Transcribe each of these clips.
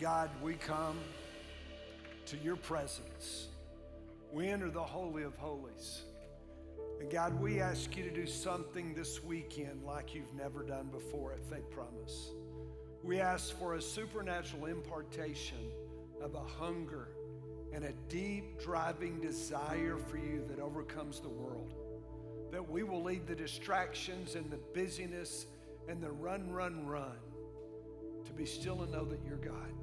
God, we come to your presence. We enter the Holy of Holies. And God, we ask you to do something this weekend like you've never done before at Faith Promise. We ask for a supernatural impartation of a hunger and a deep driving desire for you that overcomes the world. That we will leave the distractions and the busyness and the run, run, run to be still and know that you're God.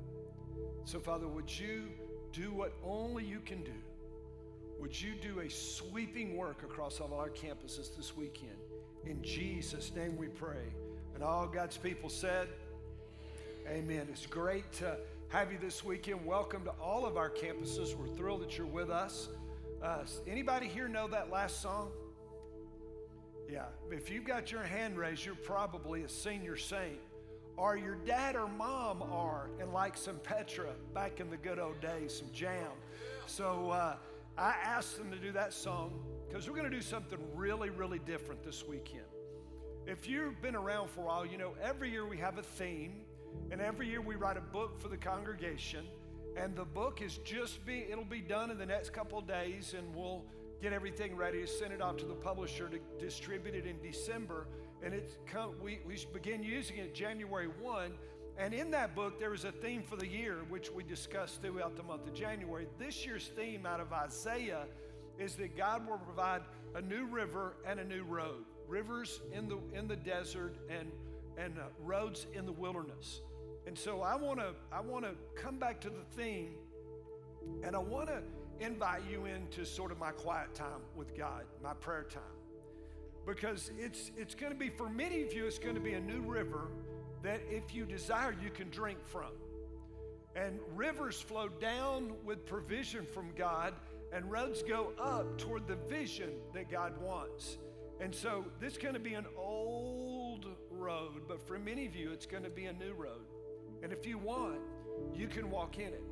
So, Father, would you do what only you can do? Would you do a sweeping work across all our campuses this weekend? In Jesus' name we pray. And all God's people said, Amen. It's great to have you this weekend. Welcome to all of our campuses. We're thrilled that you're with us. Uh, anybody here know that last song? Yeah, if you've got your hand raised, you're probably a senior saint, or your dad or mom are, and like some Petra back in the good old days, some jam. So uh, I asked them to do that song because we're going to do something really, really different this weekend. If you've been around for a while, you know every year we have a theme, and every year we write a book for the congregation. And the book is just be it'll be done in the next couple days, and we'll get everything ready to send it off to the publisher to distribute it in December. And it's come, we, we begin using it January 1. And in that book, there is a theme for the year, which we discussed throughout the month of January. This year's theme out of Isaiah is that God will provide a new river and a new road. Rivers in the, in the desert and, and uh, roads in the wilderness. And so I want to I want to come back to the theme and I want to invite you into sort of my quiet time with God, my prayer time. Because it's it's going to be for many of you it's going to be a new river that if you desire you can drink from. And rivers flow down with provision from God and roads go up toward the vision that God wants. And so this is going to be an old road, but for many of you it's going to be a new road. And if you want, you can walk in it.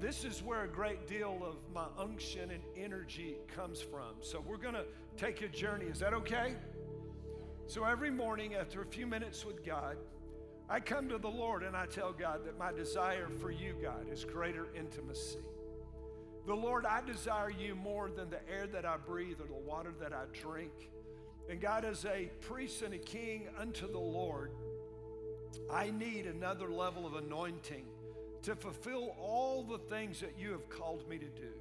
This is where a great deal of my unction and energy comes from. So we're going to take a journey. Is that okay? So every morning, after a few minutes with God, I come to the Lord and I tell God that my desire for you, God, is greater intimacy. The Lord, I desire you more than the air that I breathe or the water that I drink. And God, as a priest and a king unto the Lord, I need another level of anointing to fulfill all the things that you have called me to do.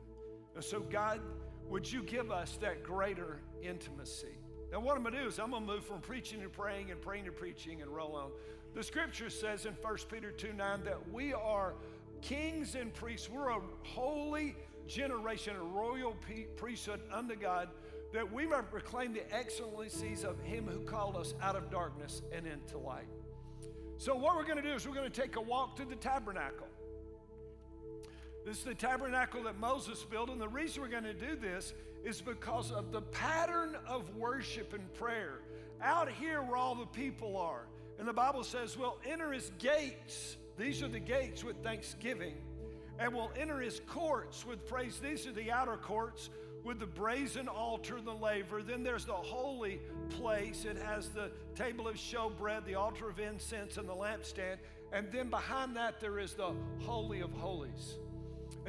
And so, God, would you give us that greater intimacy? Now, what I'm going to do is I'm going to move from preaching to praying and praying to preaching and roll on. The scripture says in 1 Peter 2 9 that we are kings and priests. We're a holy generation, a royal priesthood unto God, that we might proclaim the excellencies of Him who called us out of darkness and into light. So, what we're going to do is we're going to take a walk through the tabernacle. This is the tabernacle that Moses built, and the reason we're going to do this is because of the pattern of worship and prayer. Out here, where all the people are, and the Bible says, We'll enter his gates. These are the gates with thanksgiving. And we'll enter his courts with praise. These are the outer courts with the brazen altar and the laver. Then there's the holy place. It has the table of showbread, the altar of incense, and the lampstand. And then behind that, there is the Holy of Holies.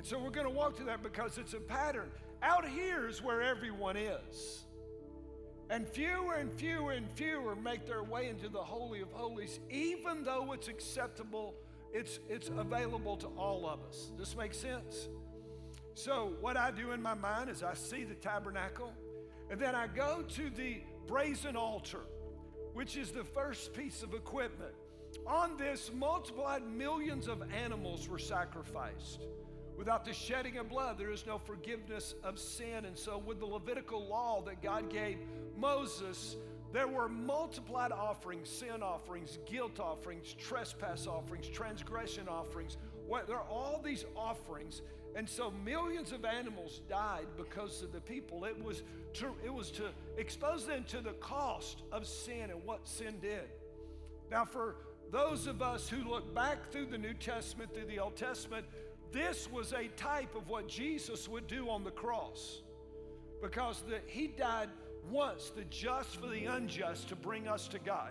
And so we're going to walk to that because it's a pattern. Out here is where everyone is. And fewer and fewer and fewer make their way into the Holy of Holies, even though it's acceptable, it's, it's available to all of us. This makes sense? So, what I do in my mind is I see the tabernacle, and then I go to the brazen altar, which is the first piece of equipment. On this, multiplied millions of animals were sacrificed. Without the shedding of blood, there is no forgiveness of sin. And so, with the Levitical law that God gave Moses, there were multiplied offerings, sin offerings, guilt offerings, trespass offerings, transgression offerings. There are all these offerings. And so millions of animals died because of the people. It was to, it was to expose them to the cost of sin and what sin did. Now, for those of us who look back through the New Testament, through the Old Testament, this was a type of what Jesus would do on the cross because the, he died once, the just for the unjust, to bring us to God.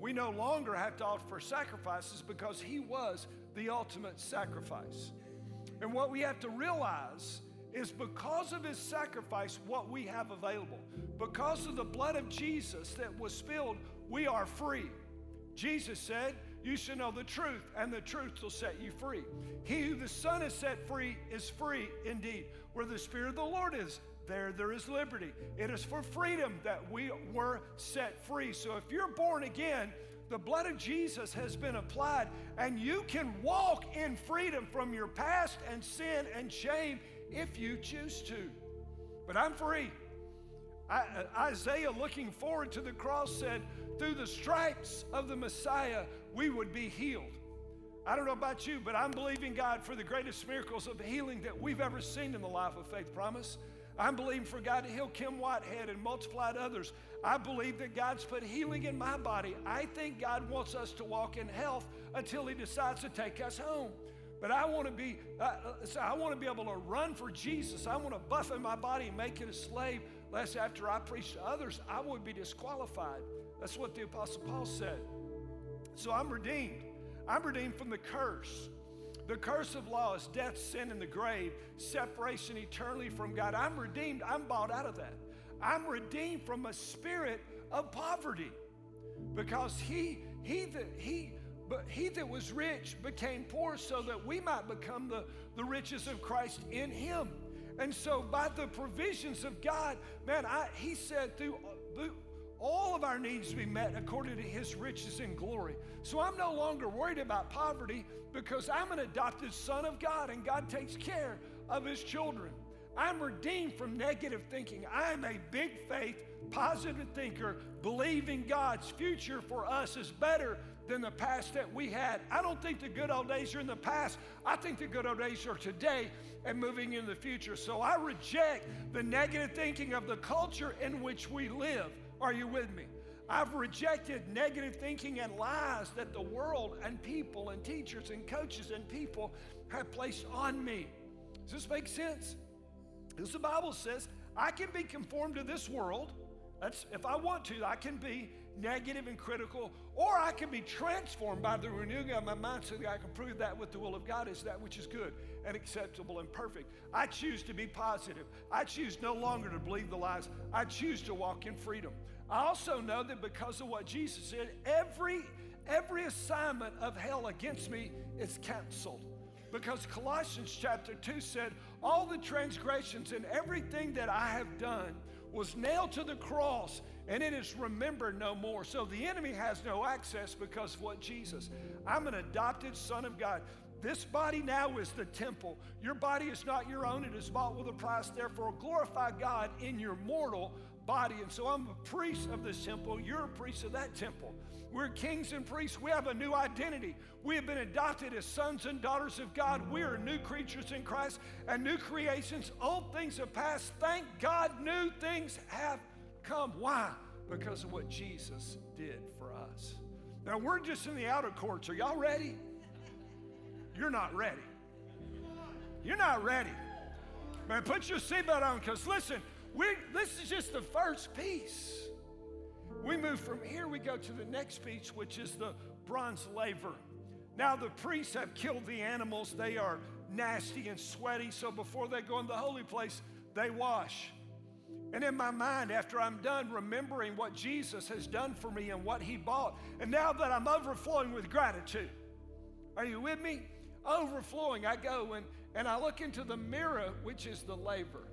We no longer have to offer sacrifices because he was the ultimate sacrifice. And what we have to realize is because of his sacrifice, what we have available. Because of the blood of Jesus that was spilled, we are free. Jesus said, You should know the truth, and the truth will set you free. He who the Son has set free is free indeed. Where the Spirit of the Lord is, there there is liberty. It is for freedom that we were set free. So if you're born again, the blood of Jesus has been applied, and you can walk in freedom from your past and sin and shame if you choose to. But I'm free. Isaiah, looking forward to the cross, said, Through the stripes of the Messiah, we would be healed. I don't know about you, but I'm believing God for the greatest miracles of healing that we've ever seen in the life of Faith Promise. I'm believing for God to heal Kim Whitehead and multiply others. I believe that God's put healing in my body. I think God wants us to walk in health until He decides to take us home. But I want to be, uh, uh I want to be able to run for Jesus. I want to buffet my body and make it a slave, lest after I preach to others, I would be disqualified. That's what the Apostle Paul said. So I'm redeemed. I'm redeemed from the curse. The curse of law is death, sin, and the grave, separation eternally from God. I'm redeemed. I'm bought out of that. I'm redeemed from a spirit of poverty because he, he, that, he, but he that was rich became poor so that we might become the, the riches of Christ in him. And so, by the provisions of God, man, I, he said, through, through all of our needs to be met according to his riches and glory. So I'm no longer worried about poverty because I'm an adopted son of God and God takes care of his children. I'm redeemed from negative thinking. I'm a big faith, positive thinker, believing God's future for us is better than the past that we had. I don't think the good old days are in the past. I think the good old days are today and moving in the future. So I reject the negative thinking of the culture in which we live. Are you with me? I've rejected negative thinking and lies that the world and people and teachers and coaches and people have placed on me. Does this make sense? Because the Bible says I can be conformed to this world. That's if I want to, I can be negative and critical, or I can be transformed by the renewing of my mind so that I can prove that what the will of God is that which is good and acceptable and perfect. I choose to be positive. I choose no longer to believe the lies. I choose to walk in freedom. I also know that because of what Jesus said, every every assignment of hell against me is canceled. Because Colossians chapter 2 said, All the transgressions and everything that I have done was nailed to the cross and it is remembered no more. So the enemy has no access because of what Jesus. I'm an adopted son of God. This body now is the temple. Your body is not your own, it is bought with a price. Therefore, glorify God in your mortal body. And so I'm a priest of this temple. You're a priest of that temple. We're kings and priests. We have a new identity. We have been adopted as sons and daughters of God. We are new creatures in Christ and new creations. Old things have passed. Thank God, new things have come. Why? Because of what Jesus did for us. Now, we're just in the outer courts. Are y'all ready? You're not ready. You're not ready. Man, put your seatbelt on because listen, we this is just the first piece. We move from here, we go to the next piece, which is the bronze laver. Now, the priests have killed the animals. They are nasty and sweaty, so before they go in the holy place, they wash. And in my mind, after I'm done remembering what Jesus has done for me and what he bought, and now that I'm overflowing with gratitude, are you with me? Overflowing, I go and, and I look into the mirror, which is the laver,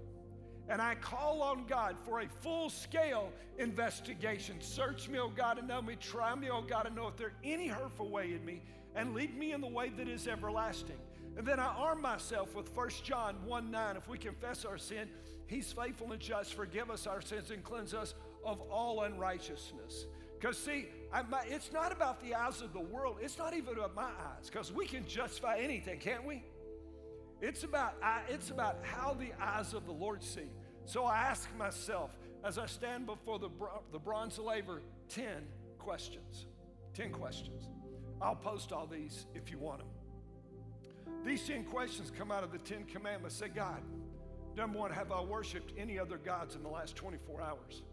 and I call on God for a full scale investigation. Search me, oh God, and know me. Try me, oh God, and know if there any hurtful way in me, and lead me in the way that is everlasting. And then I arm myself with 1 John 1 9. If we confess our sin, He's faithful and just, forgive us our sins, and cleanse us of all unrighteousness. Because, see, I, it's not about the eyes of the world, it's not even about my eyes, because we can justify anything, can't we? It's about, it's about how the eyes of the Lord see. So I ask myself as I stand before the, the bronze laver 10 questions. 10 questions. I'll post all these if you want them. These 10 questions come out of the 10 commandments. Say, God, number one, have I worshiped any other gods in the last 24 hours?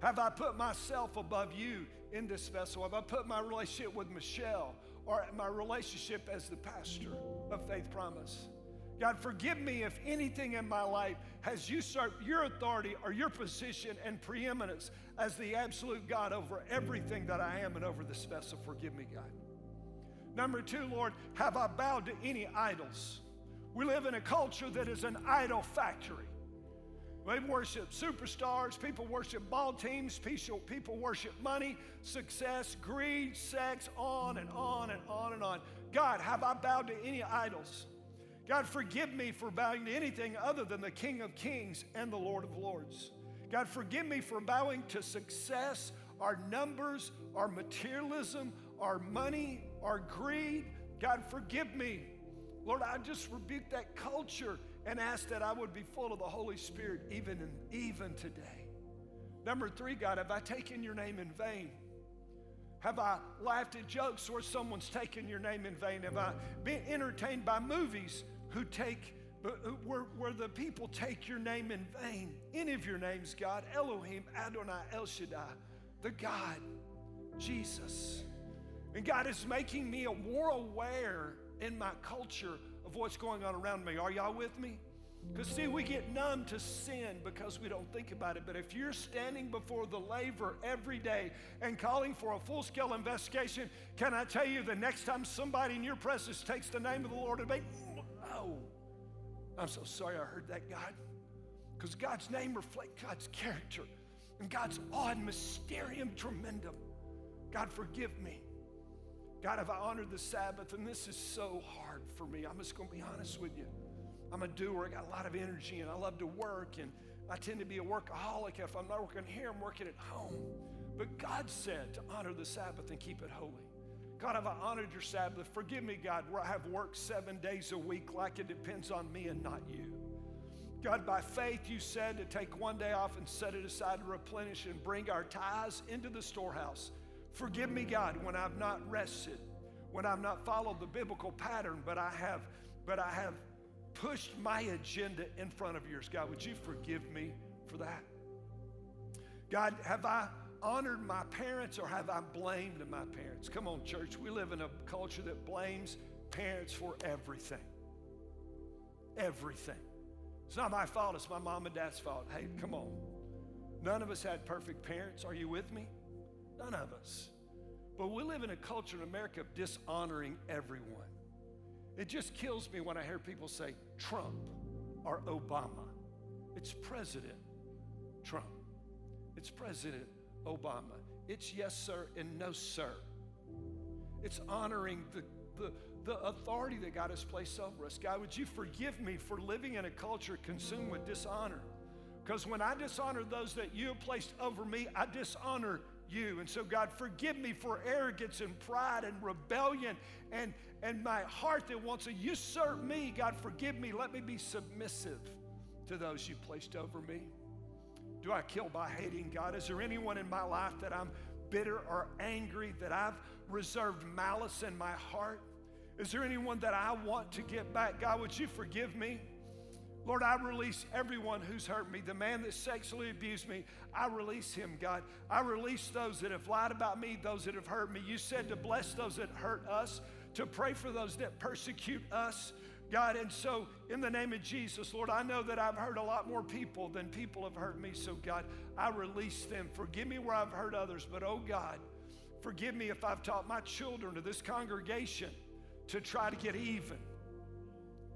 Have I put myself above you in this vessel? Have I put my relationship with Michelle or my relationship as the pastor of Faith Promise? God, forgive me if anything in my life has usurped your authority or your position and preeminence as the absolute God over everything that I am and over this vessel. Forgive me, God. Number two, Lord, have I bowed to any idols? We live in a culture that is an idol factory. They worship superstars, people worship ball teams, people worship money, success, greed, sex, on and on and on and on. God, have I bowed to any idols? God, forgive me for bowing to anything other than the King of Kings and the Lord of Lords. God, forgive me for bowing to success, our numbers, our materialism, our money, our greed. God, forgive me. Lord, I just rebuke that culture and ask that I would be full of the Holy Spirit even, in, even today. Number three, God, have I taken your name in vain? Have I laughed at jokes where someone's taken your name in vain? Have I been entertained by movies who take, uh, where, where the people take your name in vain. Any of your names, God, Elohim, Adonai, El Shaddai, the God, Jesus. And God is making me more aware in my culture of what's going on around me. Are y'all with me? Because, see, we get numb to sin because we don't think about it. But if you're standing before the laver every day and calling for a full scale investigation, can I tell you the next time somebody in your presence takes the name of the Lord in vain, Oh, I'm so sorry I heard that, God. Because God's name reflects God's character and God's odd mysterium tremendum. God, forgive me. God, have I honored the Sabbath? And this is so hard for me. I'm just going to be honest with you. I'm a doer. I got a lot of energy and I love to work. And I tend to be a workaholic. If I'm not working here, I'm working at home. But God said to honor the Sabbath and keep it holy. God, have I honored your Sabbath? Forgive me, God, where I have worked seven days a week like it depends on me and not you. God, by faith, you said to take one day off and set it aside to replenish and bring our tithes into the storehouse. Forgive me, God, when I've not rested, when I've not followed the biblical pattern, but I have, but I have pushed my agenda in front of yours. God, would you forgive me for that? God, have I honored my parents or have I blamed my parents? Come on, church. We live in a culture that blames parents for everything. Everything. It's not my fault, it's my mom and dad's fault. Hey, come on. None of us had perfect parents. Are you with me? None of us. But we live in a culture in America of dishonoring everyone. It just kills me when I hear people say Trump or Obama. It's President Trump. It's President Obama. It's yes, sir, and no, sir. It's honoring the, the, the authority that God has placed over us. God, would you forgive me for living in a culture consumed with dishonor? Because when I dishonor those that you have placed over me, I dishonor you. And so, God, forgive me for arrogance and pride and rebellion and, and my heart that wants to usurp me. God, forgive me. Let me be submissive to those you placed over me. Do I kill by hating God? Is there anyone in my life that I'm bitter or angry, that I've reserved malice in my heart? Is there anyone that I want to get back? God, would you forgive me? Lord, I release everyone who's hurt me. The man that sexually abused me, I release him, God. I release those that have lied about me, those that have hurt me. You said to bless those that hurt us, to pray for those that persecute us. God, and so in the name of Jesus, Lord, I know that I've hurt a lot more people than people have hurt me. So, God, I release them. Forgive me where I've hurt others, but oh God, forgive me if I've taught my children or this congregation to try to get even.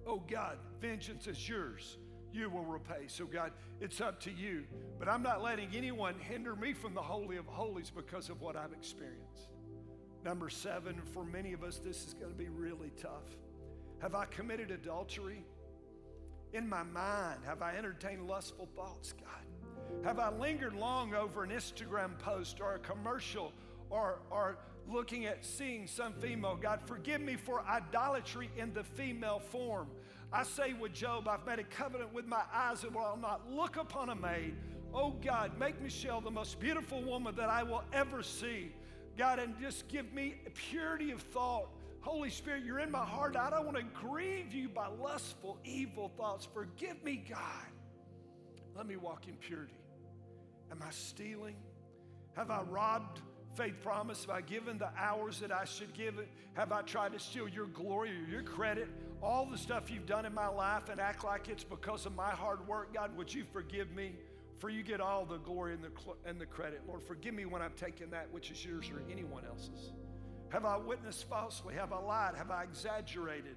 Oh God, vengeance is yours. You will repay. So, God, it's up to you. But I'm not letting anyone hinder me from the Holy of Holies because of what I've experienced. Number seven, for many of us, this is going to be really tough. Have I committed adultery? In my mind, have I entertained lustful thoughts, God? Have I lingered long over an Instagram post or a commercial or, or looking at seeing some female. God, forgive me for idolatry in the female form. I say with Job, I've made a covenant with my eyes that I'll not look upon a maid. Oh God, make Michelle the most beautiful woman that I will ever see. God, and just give me purity of thought. Holy Spirit, you're in my heart. I don't want to grieve you by lustful, evil thoughts. Forgive me, God. Let me walk in purity. Am I stealing? Have I robbed faith promise? Have I given the hours that I should give it? Have I tried to steal your glory or your credit? All the stuff you've done in my life and act like it's because of my hard work, God, would you forgive me? For you get all the glory and the, and the credit. Lord, forgive me when I've taken that which is yours or anyone else's. Have I witnessed falsely? Have I lied? Have I exaggerated?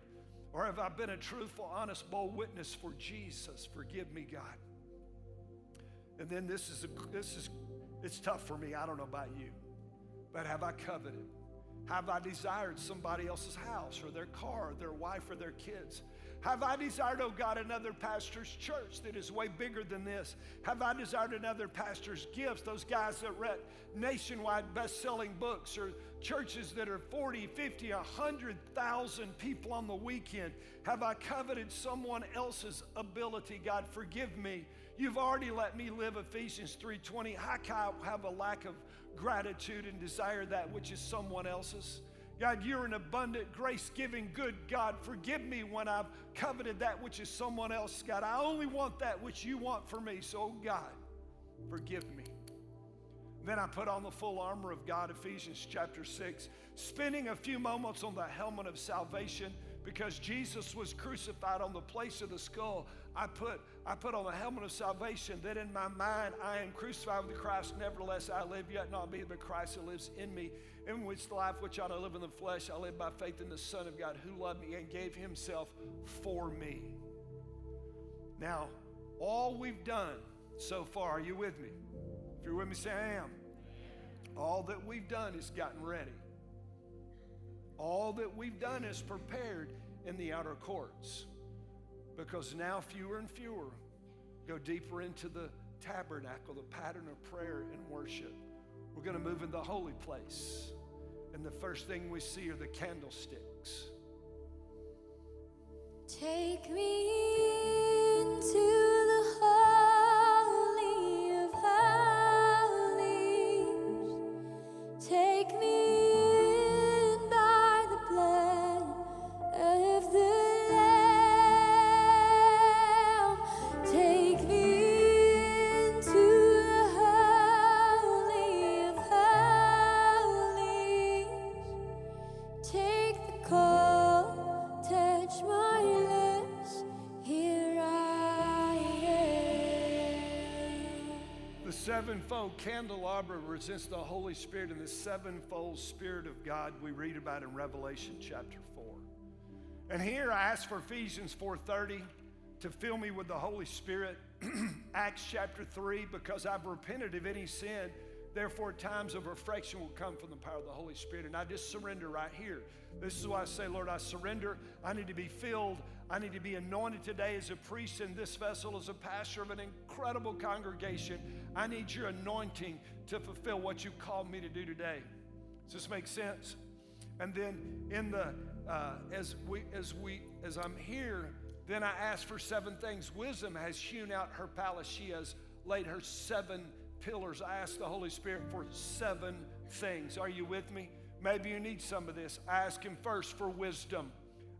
Or have I been a truthful, honest, bold witness for Jesus? Forgive me, God. And then this is, a, this is, it's tough for me. I don't know about you. But have I coveted? Have I desired somebody else's house or their car, or their wife or their kids? Have I desired, oh God, another pastor's church that is way bigger than this? Have I desired another pastor's gifts? Those guys that read nationwide best selling books or churches that are 40, 50, 100,000 people on the weekend. Have I coveted someone else's ability? God, forgive me. You've already let me live Ephesians 3:20. How can I have a lack of gratitude and desire that which is someone else's. God, you're an abundant, grace giving, good God. Forgive me when I've coveted that which is someone else, God. I only want that which you want for me. So, God, forgive me. Then I put on the full armor of God, Ephesians chapter 6, spending a few moments on the helmet of salvation because Jesus was crucified on the place of the skull. I put, I put on the helmet of salvation that in my mind I am crucified with Christ. Nevertheless, I live, yet not me, but Christ who lives in me. In which life which I live in the flesh, I live by faith in the Son of God who loved me and gave himself for me. Now, all we've done so far, are you with me? If you're with me, say I am. All that we've done is gotten ready. All that we've done is prepared in the outer courts because now fewer and fewer go deeper into the tabernacle, the pattern of prayer and worship. We're going to move in the holy place. And the first thing we see are the candlesticks. Take me into the holy of holies. Take me The sevenfold candelabra represents the Holy Spirit and the sevenfold Spirit of God we read about in Revelation chapter 4. And here I ask for Ephesians 4:30 to fill me with the Holy Spirit. Acts chapter 3, because I've repented of any sin Therefore, times of reflection will come from the power of the Holy Spirit. And I just surrender right here. This is why I say, Lord, I surrender. I need to be filled. I need to be anointed today as a priest in this vessel, as a pastor of an incredible congregation. I need your anointing to fulfill what you called me to do today. Does this make sense? And then in the uh, as we as we as I'm here, then I ask for seven things. Wisdom has hewn out her palace. She has laid her seven pillars. I ask the Holy Spirit for seven things. Are you with me? Maybe you need some of this. I ask Him first for wisdom.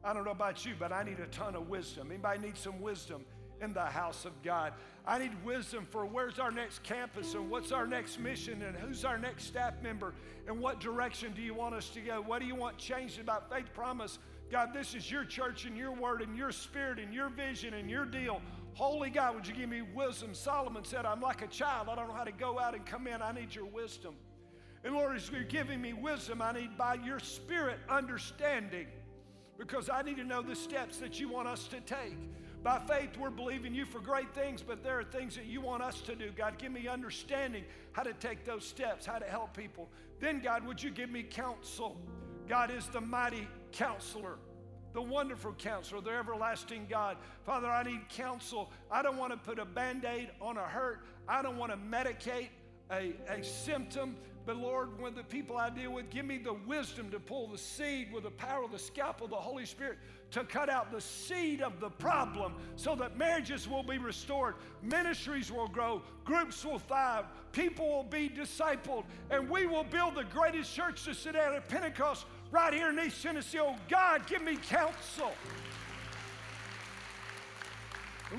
I don't know about you, but I need a ton of wisdom. Anybody need some wisdom in the house of God? I need wisdom for where's our next campus and what's our next mission and who's our next staff member and what direction do you want us to go? What do you want changed about Faith Promise? God, this is your church and your word and your spirit and your vision and your deal. Holy God, would you give me wisdom? Solomon said, I'm like a child. I don't know how to go out and come in. I need your wisdom. And Lord, as you're giving me wisdom, I need by your spirit understanding because I need to know the steps that you want us to take. By faith, we're believing you for great things, but there are things that you want us to do. God, give me understanding how to take those steps, how to help people. Then, God, would you give me counsel? God is the mighty counselor the wonderful counselor, the everlasting God. Father, I need counsel. I don't want to put a band aid on a hurt, I don't want to medicate a, a symptom. But Lord, when the people I deal with, give me the wisdom to pull the seed with the power of the scalpel of the Holy Spirit to cut out the seed of the problem so that marriages will be restored, ministries will grow, groups will thrive, people will be discipled, and we will build the greatest church to sit at at Pentecost right here in East Tennessee. Oh, God, give me counsel.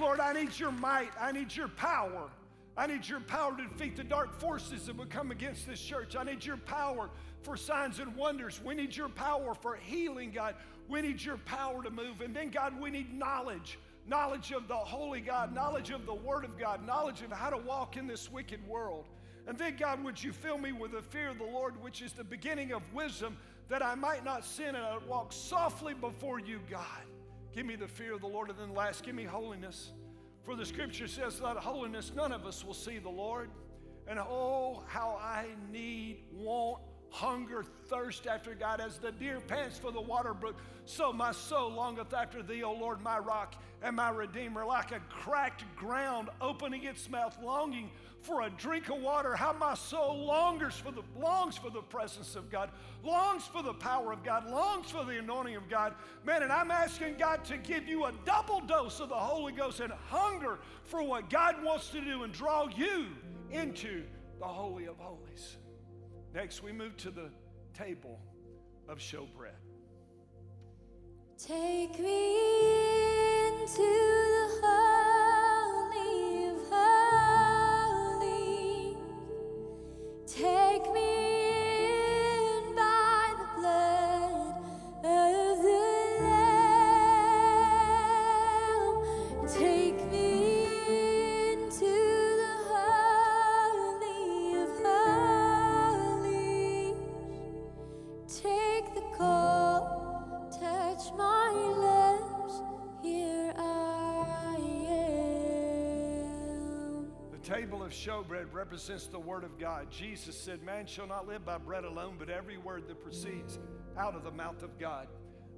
Lord, I need your might. I need your power. I need your power to defeat the dark forces that would come against this church. I need your power for signs and wonders. We need your power for healing, God. We need your power to move. And then, God, we need knowledge knowledge of the Holy God, knowledge of the Word of God, knowledge of how to walk in this wicked world. And then, God, would you fill me with the fear of the Lord, which is the beginning of wisdom, that I might not sin and I walk softly before you, God. Give me the fear of the Lord. And then last, give me holiness. For the scripture says, without holiness, none of us will see the Lord. And oh, how I need, want, hunger, thirst after God as the deer pants for the water brook. So my soul longeth after thee, O Lord, my rock and my redeemer, like a cracked ground opening its mouth, longing for a drink of water, how my soul longs for the longs for the presence of God, longs for the power of God, longs for the anointing of God. Man, and I'm asking God to give you a double dose of the Holy Ghost and hunger for what God wants to do and draw you into the Holy of Holies. Next, we move to the table of showbread. Take me into the holy showbread represents the Word of God. Jesus said, Man shall not live by bread alone, but every word that proceeds out of the mouth of God.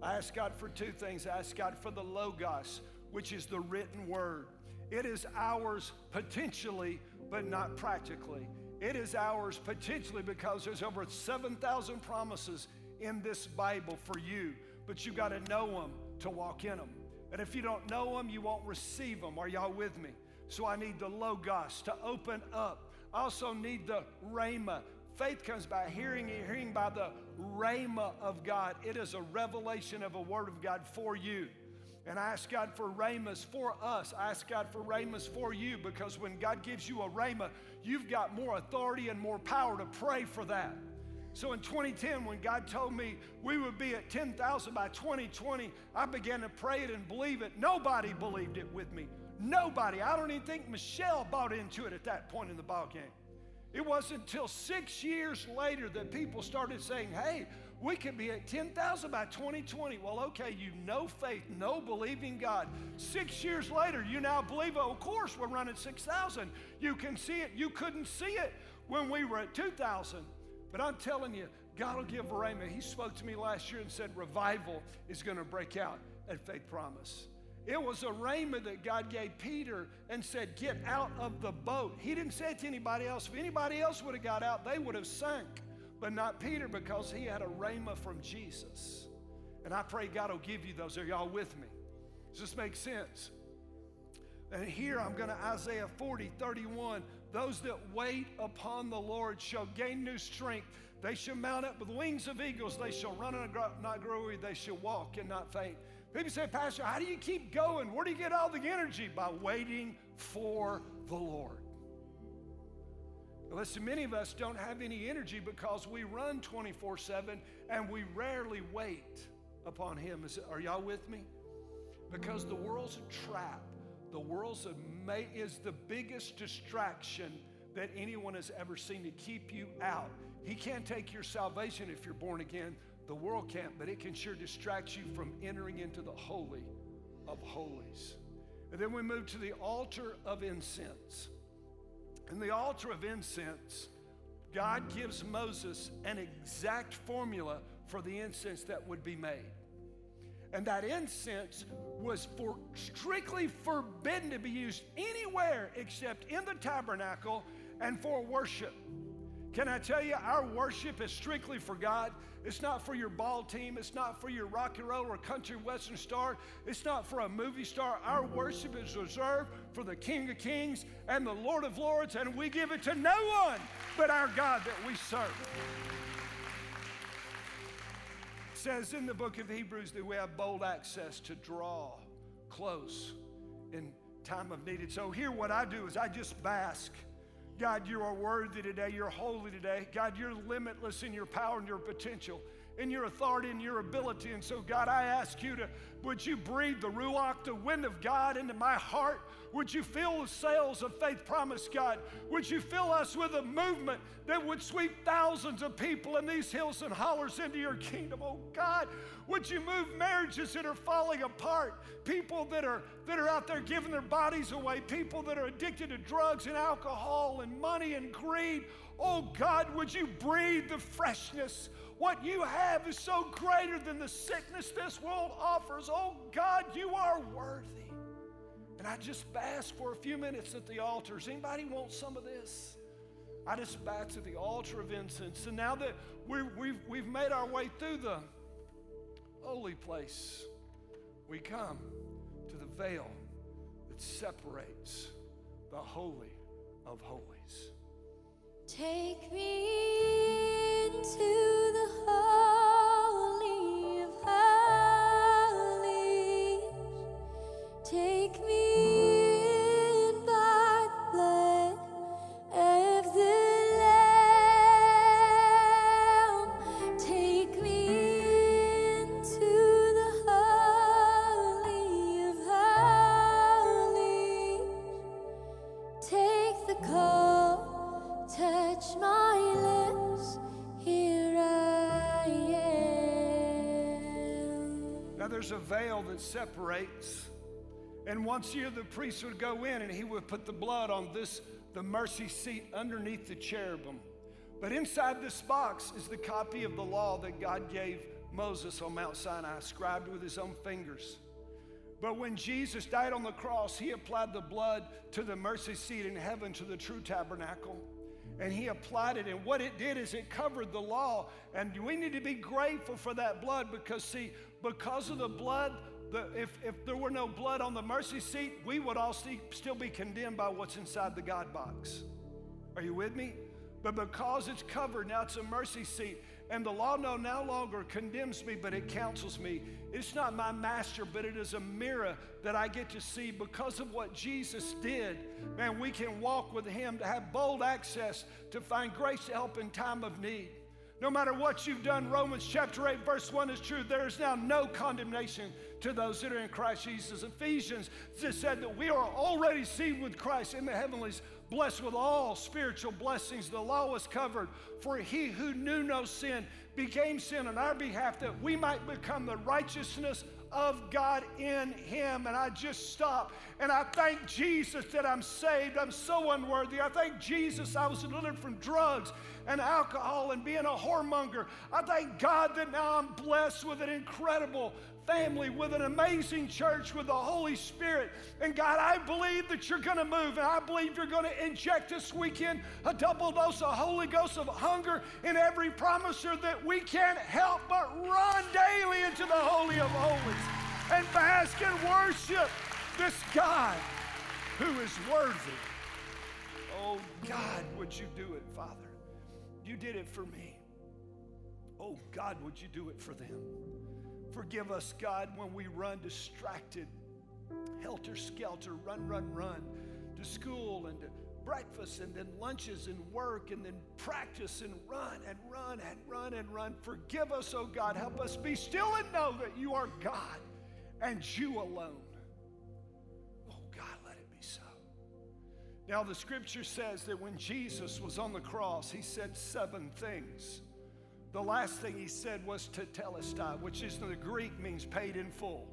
I ask God for two things. I ask God for the Logos, which is the written Word. It is ours potentially, but not practically. It is ours potentially because there's over 7,000 promises in this Bible for you, but you've got to know them to walk in them. And if you don't know them, you won't receive them. Are y'all with me? So I need the Logos to open up. I also need the Rhema. Faith comes by hearing and hearing by the Rhema of God. It is a revelation of a word of God for you. And I ask God for Rhemas for us. I ask God for Rhemas for you because when God gives you a Rhema, you've got more authority and more power to pray for that. So in 2010, when God told me we would be at 10,000 by 2020, I began to pray it and believe it. Nobody believed it with me. Nobody. I don't even think Michelle bought into it at that point in the ball game. It wasn't until six years later that people started saying, hey, we could be at 10,000 by 2020. Well, okay, you know faith, no believing God. Six years later, you now believe, oh, of course, we're running 6,000. You can see it. You couldn't see it when we were at 2,000. But I'm telling you, God will give Rhema. He spoke to me last year and said revival is going to break out at Faith Promise. It was a rhema that God gave Peter and said, Get out of the boat. He didn't say it to anybody else. If anybody else would have got out, they would have sunk, but not Peter because he had a rhema from Jesus. And I pray God will give you those. Are y'all with me? Does this make sense? And here I'm going to Isaiah 40, 31. Those that wait upon the Lord shall gain new strength. They shall mount up with wings of eagles. They shall run and not grow weary. They shall walk and not faint. People say, Pastor, how do you keep going? Where do you get all the energy? By waiting for the Lord. Listen, many of us don't have any energy because we run 24 7 and we rarely wait upon Him. Is, are y'all with me? Because the world's a trap. The world's a, is the biggest distraction that anyone has ever seen to keep you out. He can't take your salvation if you're born again. The world can't, but it can sure distract you from entering into the Holy of Holies. And then we move to the altar of incense. In the altar of incense, God gives Moses an exact formula for the incense that would be made. And that incense was for strictly forbidden to be used anywhere except in the tabernacle and for worship. Can I tell you, our worship is strictly for God. It's not for your ball team. It's not for your rock and roll or country western star. It's not for a movie star. Our worship is reserved for the King of Kings and the Lord of Lords, and we give it to no one but our God that we serve. It says in the book of Hebrews that we have bold access to draw close in time of need. And so here what I do is I just bask God, you are worthy today. You're holy today. God, you're limitless in your power and your potential, in your authority and your ability. And so, God, I ask you to, would you breathe the Ruach, the wind of God, into my heart? Would you fill the sails of faith promise, God? Would you fill us with a movement that would sweep thousands of people in these hills and hollers into your kingdom? Oh, God, would you move marriages that are falling apart? People that are, that are out there giving their bodies away, people that are addicted to drugs and alcohol and money and greed. Oh, God, would you breathe the freshness? What you have is so greater than the sickness this world offers. Oh, God, you are worthy. And I just bask for a few minutes at the altar. Does anybody want some of this? I just bask at the altar of incense. And now that we we've, we've made our way through the holy place, we come to the veil that separates the Holy of Holies. Take me into the Holy a veil that separates. And once a year, the priest would go in and he would put the blood on this, the mercy seat underneath the cherubim. But inside this box is the copy of the law that God gave Moses on Mount Sinai, scribed with his own fingers. But when Jesus died on the cross, he applied the blood to the mercy seat in heaven, to the true tabernacle. And he applied it. And what it did is it covered the law. And we need to be grateful for that blood because, see, because of the blood, the, if, if there were no blood on the mercy seat, we would all see, still be condemned by what's inside the God box. Are you with me? But because it's covered, now it's a mercy seat. And the law no, no longer condemns me, but it counsels me. It's not my master, but it is a mirror that I get to see because of what Jesus did. Man, we can walk with Him to have bold access to find grace to help in time of need. No matter what you've done, Romans chapter 8, verse 1 is true. There is now no condemnation to those that are in Christ Jesus. Ephesians just said that we are already seated with Christ in the heavenlies, blessed with all spiritual blessings. The law was covered, for he who knew no sin became sin on our behalf that we might become the righteousness of God in him. And I just stop and I thank Jesus that I'm saved. I'm so unworthy. I thank Jesus I was delivered from drugs and alcohol and being a whoremonger. I thank God that now I'm blessed with an incredible family, with an amazing church, with the Holy Spirit. And God, I believe that you're going to move, and I believe you're going to inject this weekend a double dose of Holy Ghost of hunger in every promiser that we can't help but run daily into the Holy of Holies and bask and worship this God who is worthy. Oh, God, would you do it, Father? You did it for me. Oh, God, would you do it for them? Forgive us, God, when we run distracted, helter skelter, run, run, run to school and to breakfast and then lunches and work and then practice and run and run and run and run. Forgive us, oh God. Help us be still and know that you are God and you alone. Oh God, let it be so. Now, the scripture says that when Jesus was on the cross, he said seven things. The last thing he said was tetelestai, which is the Greek means paid in full.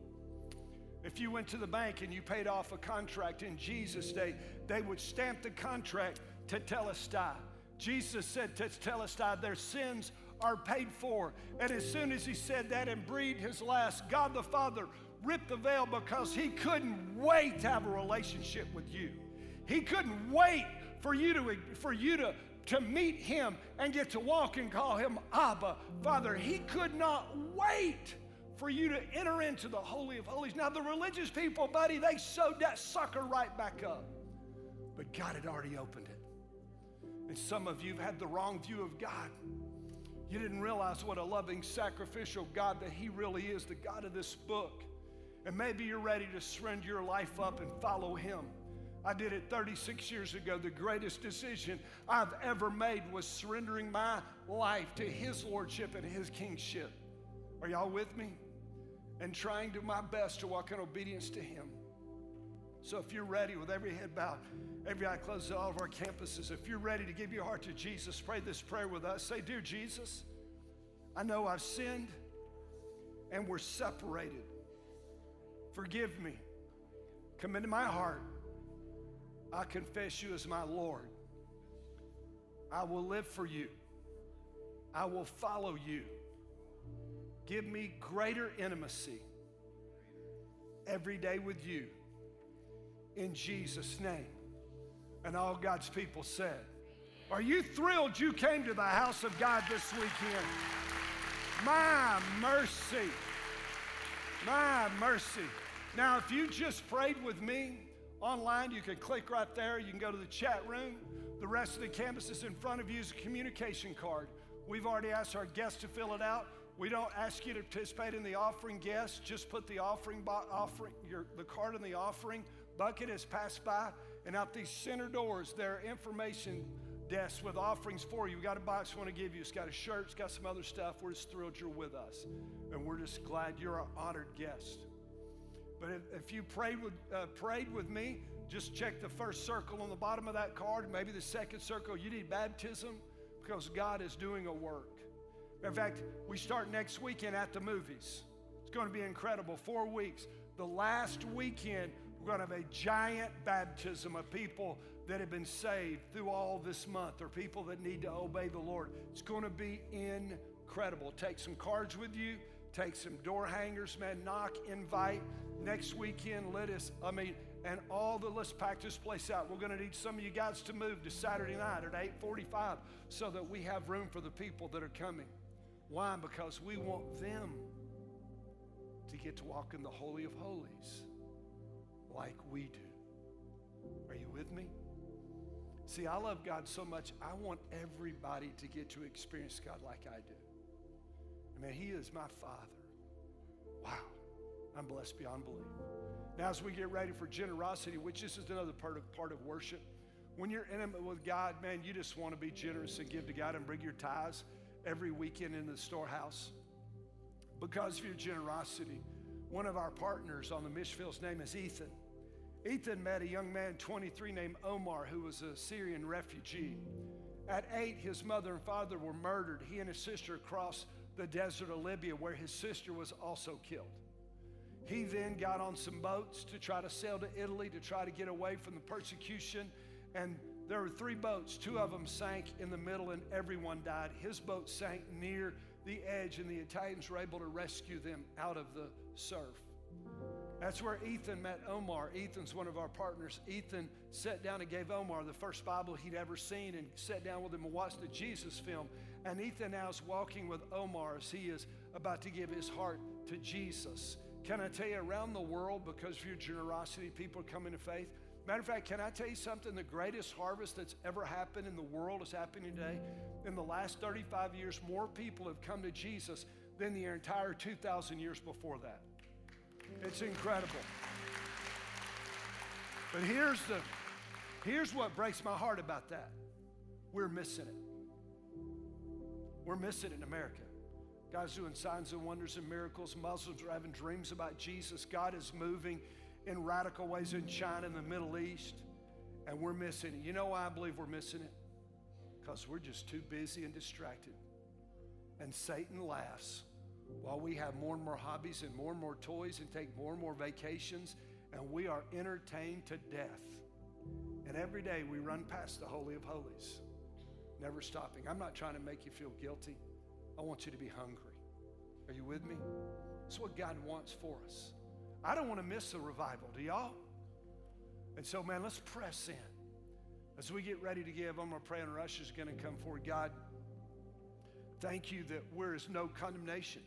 If you went to the bank and you paid off a contract in Jesus' day, they would stamp the contract tetelestai. Jesus said tetelestai, their sins are paid for. And as soon as he said that and breathed his last, God the Father ripped the veil because he couldn't wait to have a relationship with you. He couldn't wait for you to, for you to, to meet him and get to walk and call him Abba, Father. He could not wait for you to enter into the Holy of Holies. Now, the religious people, buddy, they sewed that sucker right back up. But God had already opened it. And some of you have had the wrong view of God. You didn't realize what a loving, sacrificial God that He really is, the God of this book. And maybe you're ready to surrender your life up and follow Him. I did it 36 years ago. The greatest decision I've ever made was surrendering my life to His Lordship and His Kingship. Are y'all with me? And trying to my best to walk in obedience to Him. So if you're ready with every head bowed, every eye closed all of our campuses, if you're ready to give your heart to Jesus, pray this prayer with us. Say, Dear Jesus, I know I've sinned and we're separated. Forgive me. Come into my heart. I confess you as my Lord. I will live for you. I will follow you. Give me greater intimacy every day with you. In Jesus' name. And all God's people said, Are you thrilled you came to the house of God this weekend? My mercy. My mercy. Now, if you just prayed with me online, you can click right there. You can go to the chat room. The rest of the campus is in front of you is a communication card. We've already asked our guests to fill it out. We don't ask you to participate in the offering guests. Just put the offering, offering your, the card in the offering bucket as passed by. And out these center doors, there are information desks with offerings for you. We've got a box we want to give you. It's got a shirt, it's got some other stuff. We're just thrilled you're with us. And we're just glad you're an honored guest. But if, if you prayed with, uh, prayed with me, just check the first circle on the bottom of that card, maybe the second circle. You need baptism because God is doing a work. In fact, we start next weekend at the movies. It's going to be incredible. Four weeks. The last weekend, we're going to have a giant baptism of people that have been saved through all this month or people that need to obey the Lord. It's going to be incredible. Take some cards with you, take some door hangers, man, knock, invite. Next weekend, let us, I mean, and all the let's pack this place out. We're going to need some of you guys to move to Saturday night at 8:45 so that we have room for the people that are coming. Why? Because we want them to get to walk in the Holy of Holies like we do. Are you with me? See, I love God so much, I want everybody to get to experience God like I do. I mean, He is my Father. Wow. I'm blessed beyond belief. Now, as we get ready for generosity, which this is another part of, part of worship, when you're intimate with God, man, you just want to be generous and give to God and bring your tithes every weekend into the storehouse. Because of your generosity, one of our partners on the Mishfield's name is Ethan. Ethan met a young man, 23, named Omar, who was a Syrian refugee. At eight, his mother and father were murdered. He and his sister crossed the desert of Libya, where his sister was also killed. He then got on some boats to try to sail to Italy to try to get away from the persecution. And there were three boats. Two of them sank in the middle, and everyone died. His boat sank near the edge, and the Italians were able to rescue them out of the surf. That's where Ethan met Omar. Ethan's one of our partners. Ethan sat down and gave Omar the first Bible he'd ever seen and sat down with him and watched the Jesus film. And Ethan now is walking with Omar as he is about to give his heart to Jesus. Can I tell you, around the world, because of your generosity, people are coming to faith. Matter of fact, can I tell you something? The greatest harvest that's ever happened in the world is happening today. In the last 35 years, more people have come to Jesus than the entire 2,000 years before that. It's incredible. But here's the here's what breaks my heart about that. We're missing it. We're missing it in America. God's doing signs and wonders and miracles. Muslims are having dreams about Jesus. God is moving in radical ways in China and the Middle East, and we're missing it. You know why I believe we're missing it? Because we're just too busy and distracted. And Satan laughs while we have more and more hobbies and more and more toys and take more and more vacations, and we are entertained to death. And every day we run past the Holy of Holies, never stopping. I'm not trying to make you feel guilty. I want you to be hungry. Are you with me? That's what God wants for us. I don't want to miss a revival. Do y'all? And so, man, let's press in. As we get ready to give, I'm going to pray, and Rush is going to come forward. God, thank you that there is no condemnation.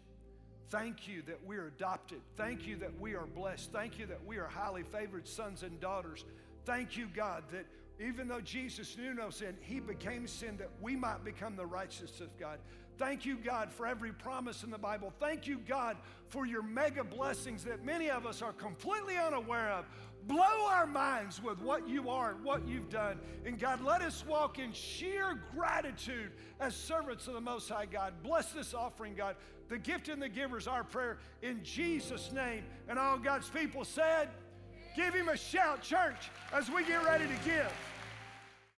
Thank you that we are adopted. Thank you that we are blessed. Thank you that we are highly favored sons and daughters. Thank you, God, that even though Jesus knew no sin, he became sin that we might become the righteousness of God. Thank you, God, for every promise in the Bible. Thank you, God, for your mega blessings that many of us are completely unaware of. Blow our minds with what you are and what you've done. And God, let us walk in sheer gratitude as servants of the Most High God. Bless this offering, God. The gift and the giver is our prayer in Jesus' name. And all God's people said, Give him a shout, church, as we get ready to give.